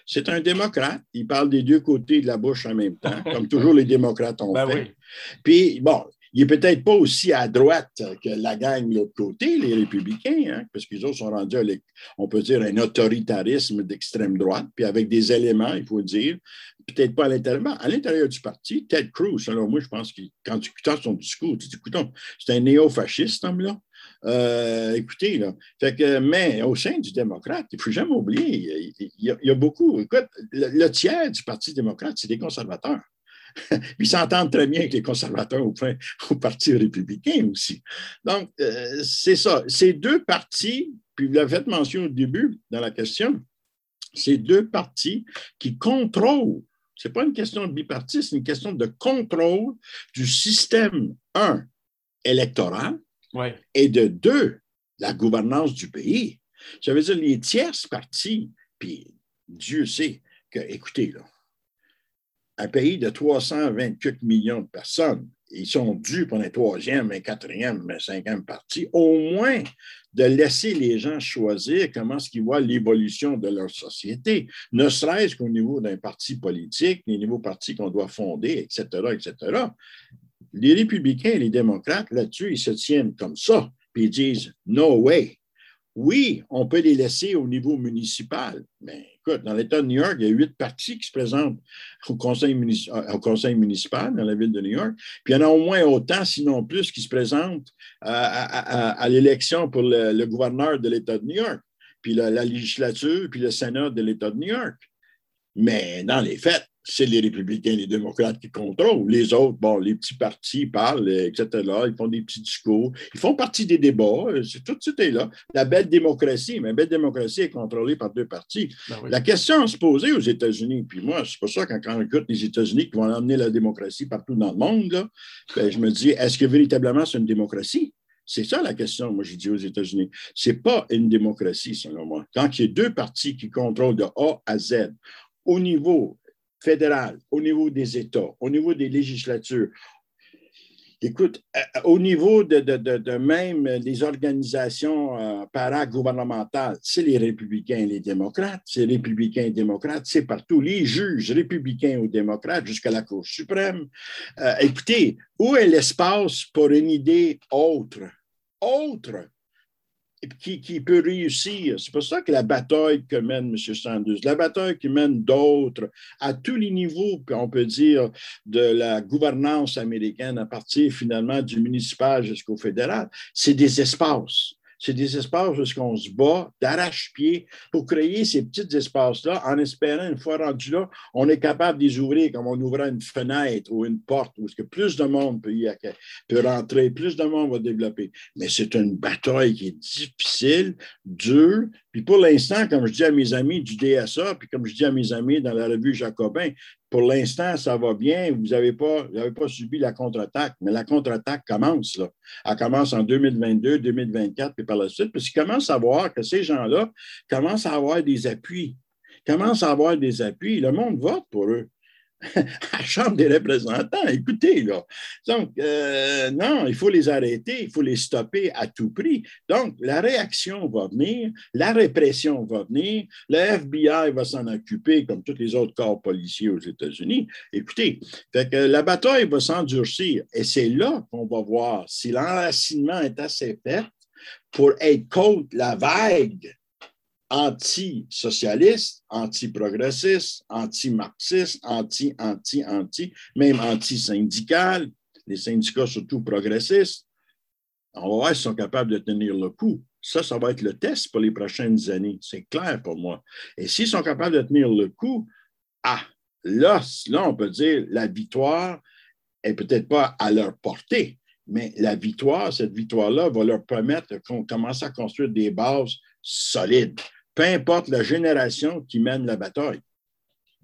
c'est un démocrate, il parle des deux côtés de la bouche en même temps, comme toujours les démocrates ont ben fait. Puis, bon, il n'est peut-être pas aussi à droite que la gang de l'autre côté, les républicains, hein, parce qu'ils autres sont rendus, à, on peut dire, un autoritarisme d'extrême droite, puis avec des éléments, il faut dire, peut-être pas à l'intérieur, à l'intérieur du parti, Ted Cruz, alors moi, je pense que quand tu écoutes son discours, tu dis, écoutons, c'est un néo-fasciste, homme-là. Euh, écoutez, là. Fait que, mais au sein du démocrate, il ne faut jamais oublier, il y, a, beaucoup. Écoute, le tiers du Parti démocrate, c'est des conservateurs. [LAUGHS] Ils s'entendent très bien avec les conservateurs au, au Parti républicain aussi. Donc, euh, c'est ça. Ces deux partis, puis vous l'avez fait mention au début dans la question, ces deux partis qui contrôlent, ce n'est pas une question de biparti, c'est une question de contrôle du système, un, électoral, et de deux, la gouvernance du pays. Ça veut dire les tierces partis, puis Dieu sait que, écoutez, là, un pays de 324 millions de personnes, ils sont dus pour un troisième, un quatrième, un cinquième parti, au moins de laisser les gens choisir comment est-ce qu'ils voient l'évolution de leur société, ne serait-ce qu'au niveau d'un parti politique, les nouveaux partis qu'on doit fonder, etc., etc. Les républicains et les démocrates, là-dessus, ils se tiennent comme ça, puis ils disent « no way ». Oui, on peut les laisser au niveau municipal, mais écoute, dans l'État de New York, il y a huit partis qui se présentent au conseil, municipal dans la ville de New York, puis il y en a au moins autant, sinon plus, qui se présentent à, l'élection pour le, gouverneur de l'État de New York, puis la législature, puis le Sénat de l'État de New York. Mais dans les faits, c'est les républicains et les démocrates qui contrôlent. Les autres, bon, les petits partis parlent, etc. Ils font des petits discours. Ils font partie des débats. Tout de suite est là. La belle démocratie, mais la belle démocratie est contrôlée par deux partis. Ben la question à se poser aux États-Unis, puis moi, c'est pour ça quand, quand on écoute les États-Unis qui vont emmener la démocratie partout dans le monde, là, ben, je me dis, est-ce que véritablement c'est une démocratie? C'est ça la question, moi, je dis aux États-Unis. Ce n'est pas une démocratie, selon moi. Quand il y a deux partis qui contrôlent de A à Z, au niveau fédéral, au niveau des États, au niveau des législatures, Écoute, euh, au niveau de, même des organisations euh, paragouvernementales, c'est les républicains et les démocrates, c'est républicains et démocrates, c'est partout. Les juges républicains ou démocrates jusqu'à la Cour suprême. Euh, écoutez, où est l'espace pour une idée autre? Autre qui, peut réussir. C'est pour ça que la bataille que mène M. Sanders, la bataille que mènent d'autres, à tous les niveaux, on peut dire, de la gouvernance américaine, à partir finalement du municipal jusqu'au fédéral, c'est des espaces c'est des espaces où on se bat d'arrache-pied pour créer ces petits espaces-là en espérant, une fois rendu là, on est capable de les ouvrir comme on ouvrait une fenêtre ou une porte où que plus de monde peut, y peut rentrer, plus de monde va développer. Mais c'est une bataille qui est difficile, dure, puis pour l'instant, comme je dis à mes amis du DSA, puis comme je dis à mes amis dans la revue Jacobin, pour l'instant, ça va bien. Vous n'avez pas, pas subi la contre-attaque, mais la contre-attaque commence. Là. Elle commence en 2022, 2024, puis par la suite, parce qu'ils commencent à voir que ces gens-là commencent à avoir des appuis, commencent à avoir des appuis. Le monde vote pour eux. À [LAUGHS] la Chambre des représentants. Écoutez, là. Donc, euh, non, il faut les arrêter, il faut les stopper à tout prix. Donc, la réaction va venir, la répression va venir, le FBI va s'en occuper comme tous les autres corps policiers aux États-Unis. Écoutez, la bataille va s'endurcir et c'est là qu'on va voir si l'enracinement est assez fait pour être contre la vague anti-socialiste, anti-progressiste, anti-marxiste, anti, anti, anti, même anti-syndical, les syndicats surtout progressistes. On va voir s'ils sont capables de tenir le coup. Ça, ça va être le test pour les prochaines années. C'est clair pour moi. Et s'ils sont capables de tenir le coup, ah, là, là, on peut dire la victoire est peut-être pas à leur portée, mais la victoire, cette victoire-là va leur permettre qu'on commence à construire des bases solides peu importe la génération qui mène la bataille.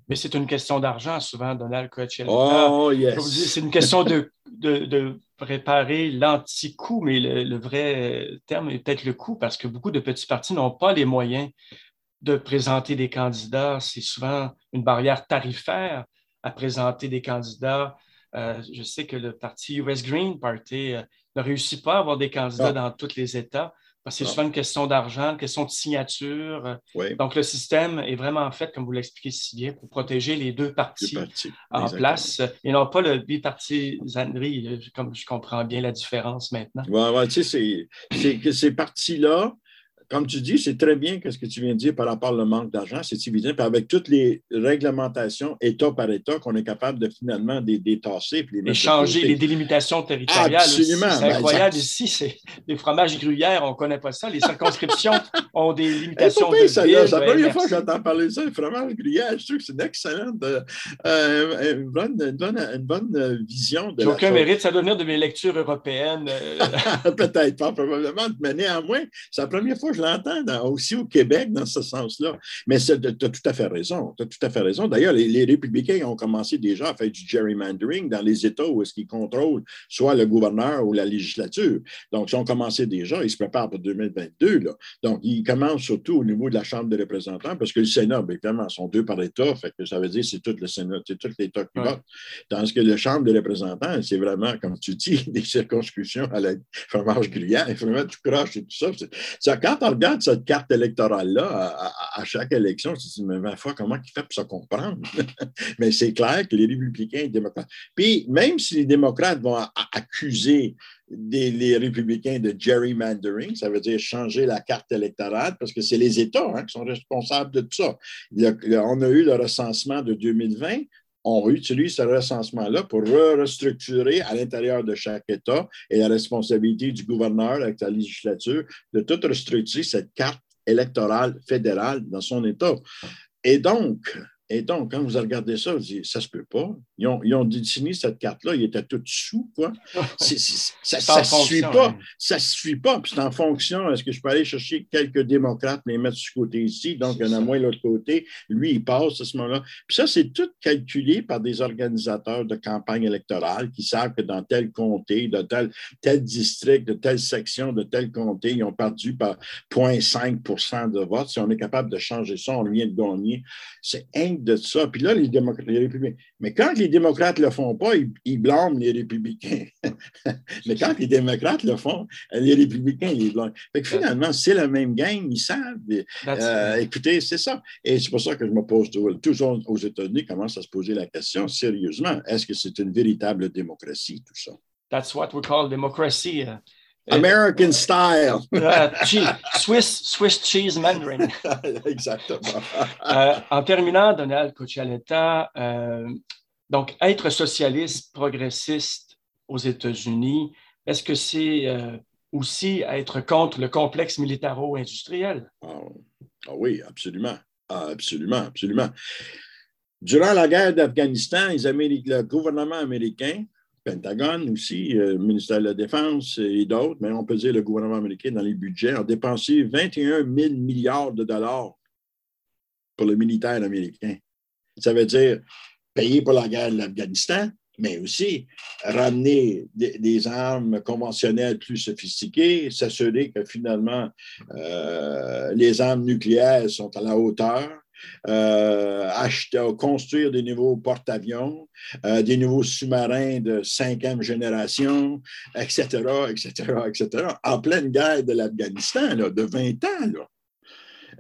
Mais c'est une question d'argent, souvent, Donald Coachella. Oh, yes. C'est une question de, de, préparer l'anti-coup, mais le, vrai terme est peut-être le coût, parce que beaucoup de petits partis n'ont pas les moyens de présenter des candidats. C'est souvent une barrière tarifaire à présenter des candidats. Euh, je sais que le parti US Green Party euh, ne réussit pas à avoir des candidats dans tous les États. Parce que c'est souvent une question d'argent, une question de signature. Donc, le système est vraiment fait, comme vous l'expliquez si bien, pour protéger les deux parties, en place et non pas le bipartisanerie, comme je comprends bien la différence maintenant. Oui, ouais, tu sais, c'est que ces partis-là, comme tu dis, c'est très bien ce que tu viens de dire par rapport au manque d'argent, c'est évident. Puis avec toutes les réglementations, État par État, qu'on est capable de finalement détasser. Puis les changer les délimitations territoriales. Absolument. C'est ben, incroyable ici, c'est les fromages gruyères, on ne connaît pas ça. Les circonscriptions [LAUGHS] ont des limitations. de c'est la ben, première fois que j'entends parler de ça, les fromages gruyères. Je trouve que c'est une excellente, euh, une, bonne, une, bonne, vision. De aucun mérite, ça doit venir de mes lectures européennes. Euh. [LAUGHS] Peut-être pas, probablement, mais néanmoins, c'est la première fois je l'entends aussi au Québec dans ce sens-là. Mais tu as tout à fait raison. Tu as tout à fait raison. D'ailleurs, les, républicains ont commencé déjà à faire du gerrymandering dans les États où est-ce qu'ils contrôlent soit le gouverneur ou la législature. Donc, ils ont commencé déjà. Ils se préparent pour 2022. Là. Donc, ils commencent surtout au niveau de la Chambre des représentants parce que le Sénat, bien évidemment, sont deux par État. Fait que ça veut dire que c'est tout le Sénat, c'est tout l'État qui vote. Tandis que la Chambre des représentants, c'est vraiment, comme tu dis, [LAUGHS] des circonscriptions à la fromage gruyère, vraiment tout croche et tout ça. ça quand regarde cette carte électorale-là à, chaque élection, je me dis, mais 20 fois, comment il fait pour se comprendre? [LAUGHS] mais c'est clair que les républicains et les démocrates. Puis, même si les démocrates vont accuser les républicains de gerrymandering, ça veut dire changer la carte électorale, parce que c'est les États hein, qui sont responsables de tout ça. on a eu le recensement de 2020, on utilise ce recensement-là pour restructurer à l'intérieur de chaque État et la responsabilité du gouverneur avec la législature de tout restructurer cette carte électorale fédérale dans son État. Et donc, et donc, quand vous regardez ça, vous dites, ça se peut pas. Ils ont, ils ont dessiné cette carte-là, ils étaient tous sous, quoi. [LAUGHS] ça ne suit pas. Hein. Ça ne suit pas. Puis c'est en fonction, est-ce que je peux aller chercher quelques démocrates, les mettre ce côté ici, donc il y en a moins de l'autre côté. Lui, il passe à ce moment-là. Puis ça, c'est tout calculé par des organisateurs de campagne électorale qui savent que dans tel comté, de tel, tel district, de telle section, de tel comté, ils ont perdu par 0,5% de vote. Si on est capable de changer ça, on vient de gagner. C'est de ça. Puis là, les, les républicains. Mais quand les démocrates ne le font pas, ils, blâment les républicains. [LAUGHS] Mais quand les démocrates le font, les républicains, ils blâment. Fait que finalement, c'est la même gang, ils savent. Euh, écoutez, c'est ça. Et c'est pour ça que je me pose toujours aux États-Unis, commence à se poser la question sérieusement. Est-ce que c'est une véritable démocratie, tout ça? That's what we call democracy. Uh, American style. Euh, Swiss, Swiss cheese Mandarin. [LAUGHS] Exactement. Euh, en terminant, Donald Cuccialetta, euh, donc être socialiste, progressiste aux États-Unis, est-ce que c'est aussi être contre le complexe militaro-industriel? Oh, oh oui, absolument. Ah, absolument, absolument. Durant la guerre d'Afghanistan, le gouvernement américain Pentagone aussi, le euh, ministère de la Défense et d'autres, mais on peut dire le gouvernement américain dans les budgets a dépensé 21 000 milliards de dollars pour le militaire américain. Ça veut dire payer pour la guerre de l'Afghanistan, mais aussi ramener des, armes conventionnelles plus sophistiquées, s'assurer que finalement euh, les armes nucléaires sont à la hauteur, euh, acheter, construire des nouveaux porte-avions, euh, des nouveaux sous-marins de cinquième génération, etc., etc., etc., en pleine guerre de l'Afghanistan, de 20 ans. Là.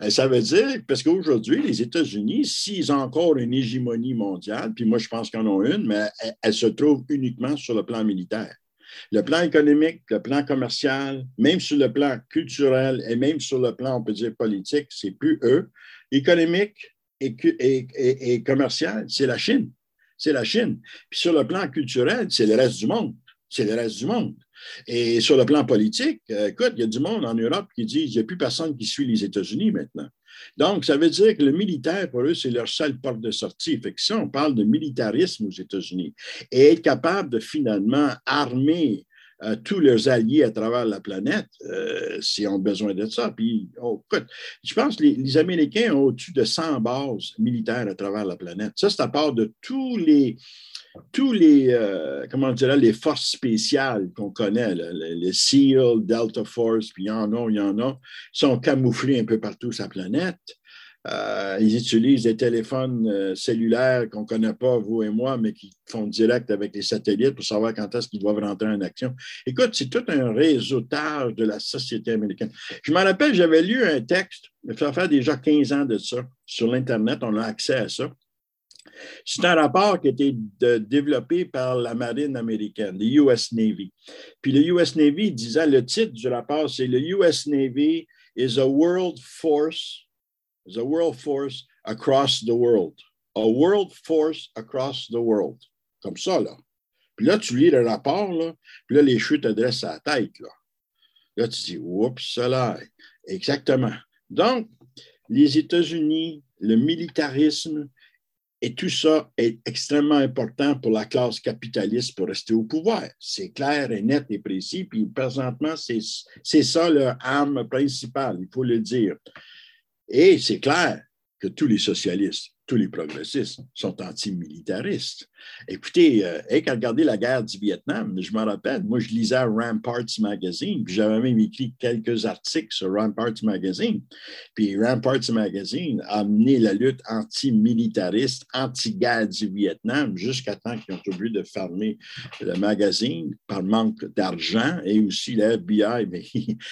Euh, ça veut dire, parce qu'aujourd'hui, les États-Unis, s'ils ont encore une hégémonie mondiale, puis moi je pense qu'ils en ont une, mais elle, se trouve uniquement sur le plan militaire. Le plan économique, le plan commercial, même sur le plan culturel et même sur le plan, on peut dire, politique, c'est plus eux économique et, commercial, c'est la Chine. C'est la Chine. Puis sur le plan culturel, c'est le reste du monde. C'est le reste du monde. Et sur le plan politique, euh, écoute, il y a du monde en Europe qui dit qu'il n'y a plus personne qui suit les États-Unis maintenant. Donc, ça veut dire que le militaire, pour eux, c'est leur seule porte de sortie. Fait que si on parle de militarisme aux États-Unis et être capable de finalement armer tous leurs alliés à travers la planète euh, s'ils ont besoin de ça. Puis, oh, écoute, je pense que les, Américains ont au-dessus de 100 bases militaires à travers la planète. Ça, c'est à part de tous les, tous les, euh, les forces spéciales qu'on connaît, les, SEAL, Delta Force, puis il y en a, il y en a, sont camouflés un peu partout sur la planète. Euh, ils utilisent des téléphones euh, cellulaires qu'on ne connaît pas, vous et moi, mais qui font direct avec les satellites pour savoir quand est-ce qu'ils doivent rentrer en action. Écoute, c'est tout un réseautage de la société américaine. Je me rappelle, j'avais lu un texte, ça fait déjà 15 ans de ça, sur l'Internet, on a accès à ça. C'est un rapport qui a été développé par la marine américaine, le US Navy. Puis le US Navy disait, le titre du rapport, c'est le US Navy is a world force is a world force across the world. A world force across the world. Comme ça, là. Puis là, tu lis le rapport, là, puis là, les chutes te dressent à la tête, là. Là, tu dis, oups, cela. Exactement. Donc, les États-Unis, le militarisme et tout ça est extrêmement important pour la classe capitaliste pour rester au pouvoir. C'est clair et net et précis. Puis présentement, c'est ça leur arme principale, il faut le dire. Et c'est clair que tous les socialistes tous les progressistes sont antimilitaristes. Écoutez, euh, quand regardez la guerre du Vietnam, je me rappelle, moi, je lisais Ramparts Magazine, puis j'avais même écrit quelques articles sur Ramparts Magazine. Puis Ramparts Magazine a mené la lutte antimilitariste, anti-guerre du Vietnam, jusqu'à temps qu'ils ont oublié de fermer le magazine par manque d'argent et aussi la [LAUGHS] FBI, mais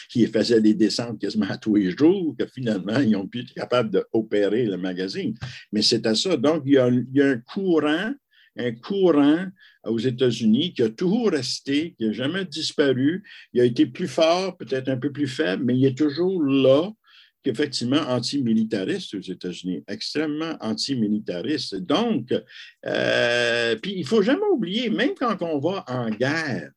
qui faisait des descentes quasiment à tous les jours, que finalement, ils ont pu être capables d'opérer le magazine. Mais c'est à ça. Donc, il y, a, un courant, un courant aux États-Unis qui a toujours resté, qui n'a jamais disparu. Il a été plus fort, peut-être un peu plus faible, mais il est toujours là, effectivement anti-militariste aux États-Unis, extrêmement anti-militariste. Donc, euh, puis il ne faut jamais oublier, même quand on va en guerre,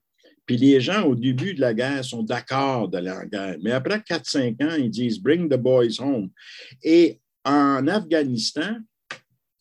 puis les gens, au début de la guerre, sont d'accord d'aller en guerre. Mais après 4-5 ans, ils disent Bring the boys home. Et en Afghanistan,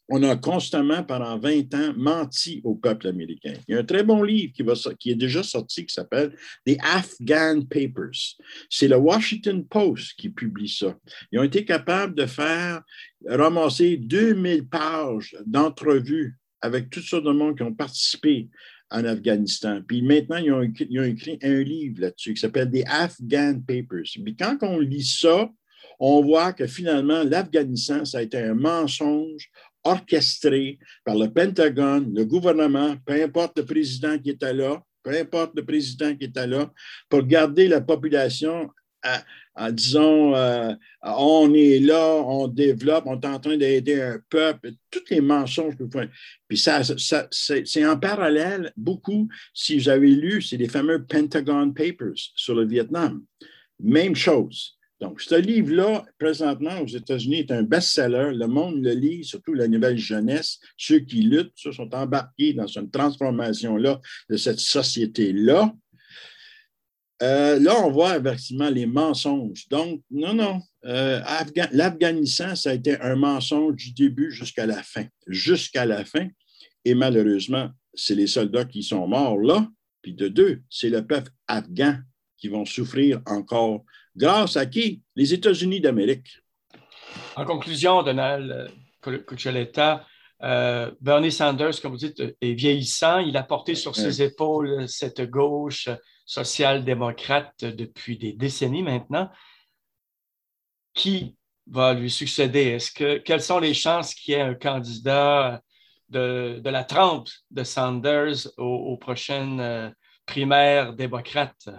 on a constamment, pendant 20 ans, menti au peuple américain. Il y a un très bon livre qui, est déjà sorti qui s'appelle The Afghan Papers. C'est le Washington Post qui publie ça. Ils ont été capables de faire ramasser 2000 pages d'entrevues avec toutes sortes de monde qui ont participé en Afghanistan. Puis maintenant, ils ont, ils ont écrit un livre là-dessus qui s'appelle The Afghan Papers. Puis quand on lit ça, on voit que finalement, l'Afghanistan, ça a été un mensonge orchestré par le Pentagone, le gouvernement, peu importe le président qui était là, peu importe le président qui était là, pour garder la population en disant euh, on est là, on développe, on est en train d'aider un peuple, tous les mensonges que vous faites. Puis ça, ça c'est en parallèle, beaucoup, si vous avez lu, c'est les fameux Pentagon Papers sur le Vietnam. Même chose. Donc, ce livre-là, présentement aux États-Unis, est un best-seller. Le monde le lit, surtout la nouvelle jeunesse. Ceux qui luttent, ceux sont embarqués dans une transformation-là de cette société-là. Euh, là, on voit effectivement les mensonges. Donc, non, non. Euh, L'Afghanistan, ça a été un mensonge du début jusqu'à la fin. Jusqu'à la fin. Et malheureusement, c'est les soldats qui sont morts là. Puis de deux, c'est le peuple afghan qui vont souffrir encore Grâce à qui? Les États-Unis d'Amérique. En conclusion, Donald Cuccioletta, euh, Bernie Sanders, comme vous dites, est vieillissant. Il a porté sur ses épaules cette gauche social-démocrate depuis des décennies maintenant. Qui va lui succéder? Est-ce que, quelles sont les chances qu'il y ait un candidat de, la trempe de Sanders aux prochaines euh, primaires démocrates?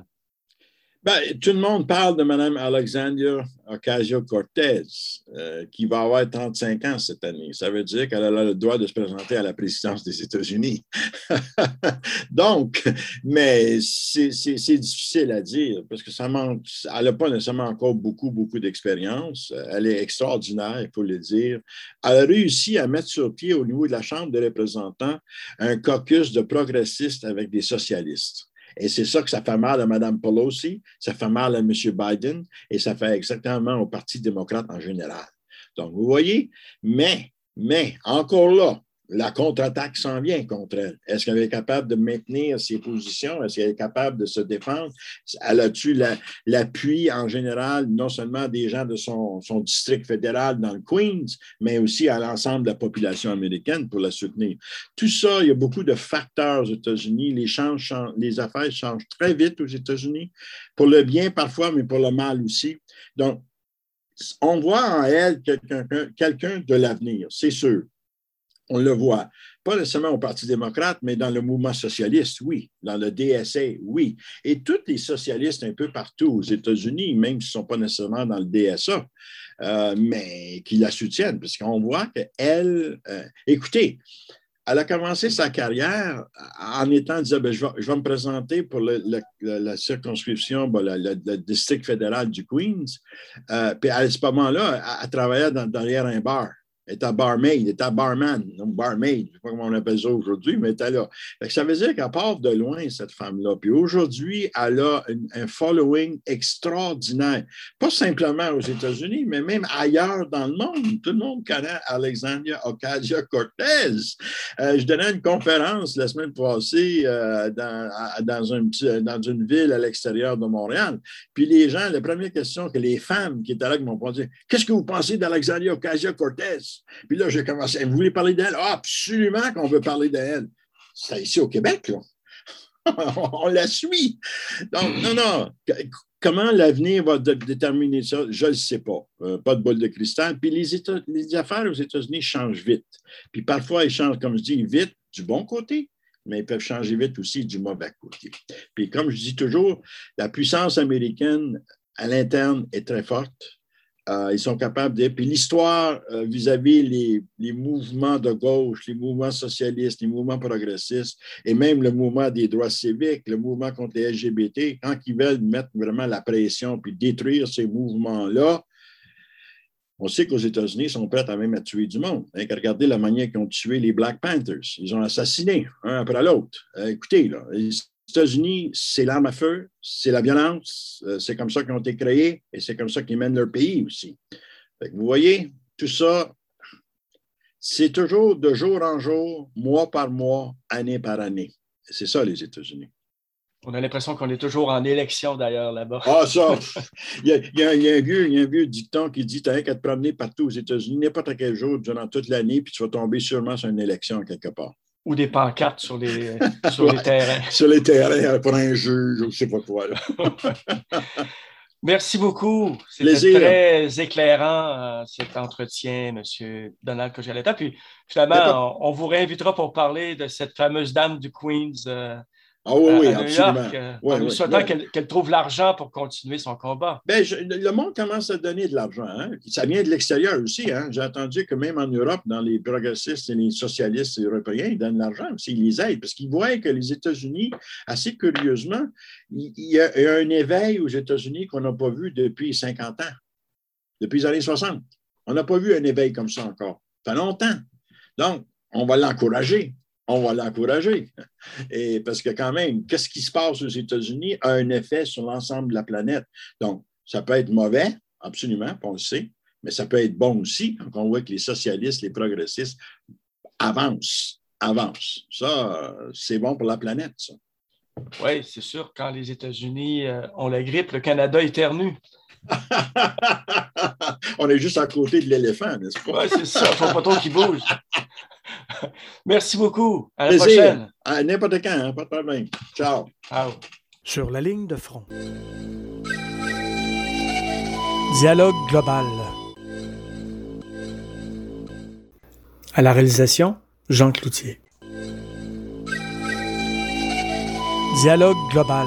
Ben, tout le monde parle de Mme Alexandria Ocasio-Cortez, euh, qui va avoir 35 ans cette année. Ça veut dire qu'elle a le droit de se présenter à la présidence des États-Unis. [LAUGHS] Donc, mais c'est difficile à dire parce que ça manque, elle n'a pas nécessairement encore beaucoup, beaucoup d'expérience. Elle est extraordinaire, il faut le dire. Elle a réussi à mettre sur pied au niveau de la Chambre des représentants un caucus de progressistes avec des socialistes. Et c'est ça que ça fait mal à Mme Pelosi, ça fait mal à M. Biden et ça fait exactement au Parti démocrate en général. Donc, vous voyez, mais, mais, encore là, la contre-attaque s'en vient contre elle. Est-ce qu'elle est capable de maintenir ses positions? Est-ce qu'elle est capable de se défendre? Elle a-tu l'appui en général, non seulement des gens de son, district fédéral dans le Queens, mais aussi à l'ensemble de la population américaine pour la soutenir? Tout ça, il y a beaucoup de facteurs aux États-Unis. Les, les affaires changent très vite aux États-Unis, pour le bien parfois, mais pour le mal aussi. Donc, on voit en elle quelqu'un de l'avenir, c'est sûr on le voit. Pas nécessairement au Parti démocrate, mais dans le mouvement socialiste, oui. Dans le DSA, oui. Et tous les socialistes un peu partout aux États-Unis, même s'ils ne sont pas nécessairement dans le DSA, euh, mais qui la soutiennent, parce qu'on voit qu'elle... Euh, écoutez, elle a commencé sa carrière en étant disant ben, je, vais, me présenter pour la circonscription, le, district fédéral du Queens. Euh, puis à ce moment-là, elle, travaillait dans, derrière un bar était barmaid, était barman, non barmaid, je ne sais pas comment on appelle ça aujourd'hui, mais elle était là. ça veut dire qu'elle part de loin, cette femme-là. Puis aujourd'hui, elle a un following extraordinaire. Pas simplement aux États-Unis, mais même ailleurs dans le monde. Tout le monde connaît Alexandria Ocasio-Cortez. Euh, je donnais une conférence la semaine passée euh, dans, dans, un dans une ville à l'extérieur de Montréal. Puis les gens, la première question que les femmes qui étaient là m'ont posé, qu'est-ce que vous pensez d'Alexandria Ocasio-Cortez? Puis là, j'ai commencé. Vous voulez parler d'elle? Ah, absolument qu'on veut parler d'elle. C'est ici au Québec, là. [LAUGHS] On la suit. Donc, non, non. Comment l'avenir va déterminer ça, je ne sais pas. Euh, pas de bol de cristal. Puis les, affaires aux États-Unis changent vite. Puis parfois, ils changent, comme je dis, vite du bon côté, mais ils peuvent changer vite aussi du mauvais côté. Puis comme je dis toujours, la puissance américaine à l'interne est très forte. Euh, ils sont capables de. Puis l'histoire euh, vis-à-vis les, mouvements de gauche, les mouvements socialistes, les mouvements progressistes et même le mouvement des droits civiques, le mouvement contre les LGBT, quand ils veulent mettre vraiment la pression puis détruire ces mouvements-là, on sait qu'aux États-Unis, ils sont prêts à même à tuer du monde. Hein, regardez la manière qu'ils ont tué les Black Panthers. Ils ont assassiné un après l'autre. Euh, écoutez, là, États-Unis, c'est l'arme à feu, c'est la violence, euh, c'est comme ça qu'ils ont été créés et c'est comme ça qu'ils mènent leur pays aussi. vous voyez, tout ça, c'est toujours de jour en jour, mois par mois, année par année. C'est ça, les États-Unis. On a l'impression qu'on est toujours en élection d'ailleurs là-bas. Ah, ça! Il y, a, un vieux, dicton qui dit Tu n'as qu'à te promener partout aux États-Unis, n'importe quel jour durant toute l'année, puis tu vas tomber sûrement sur une élection quelque part ou des pancartes sur les, [LAUGHS] sur les terrains. Sur les terrains pour un juge, je ne sais pas quoi. [LAUGHS] Merci beaucoup. C'était très éclairant, euh, cet entretien, M. Donald Cojaletta. Puis finalement, on, vous réinvitera pour parler de cette fameuse dame du Queens. Euh, ah oui, oui, absolument. York, en lui souhaitant qu'elle trouve l'argent pour continuer son combat. Ben, le monde commence à donner de l'argent. Hein. Ça vient de l'extérieur aussi. Hein. J'ai entendu que même en Europe, dans les progressistes et les socialistes européens, ils donnent de l'argent aussi, ils les aident parce qu'ils voient que les États-Unis, assez curieusement, il y a un éveil aux États-Unis qu'on n'a pas vu depuis 50 ans, depuis les années 60. On n'a pas vu un éveil comme ça encore. Ça fait longtemps. Donc, on va l'encourager on va l'encourager. Et parce que quand même, qu'est-ce qui se passe aux États-Unis? A un effet sur l'ensemble de la planète. Donc, ça peut être mauvais, absolument, on le sait, mais ça peut être bon aussi quand on voit que les socialistes, les progressistes avancent, avancent. Ça, c'est bon pour la planète, ça. Oui, c'est sûr, quand les États-Unis euh, ont la grippe, le Canada éternue. [LAUGHS] on est juste à côté de l'éléphant, n'est-ce pas? Oui, c'est ça, il ne faut pas trop qu'il bouge. [LAUGHS] [LAUGHS] Merci beaucoup. À la prochaine. À n'importe quand, hein, pas de problème. Ciao. Ciao. Sur la ligne de front. Dialogue global. À la réalisation, Jean Cloutier. Dialogue global.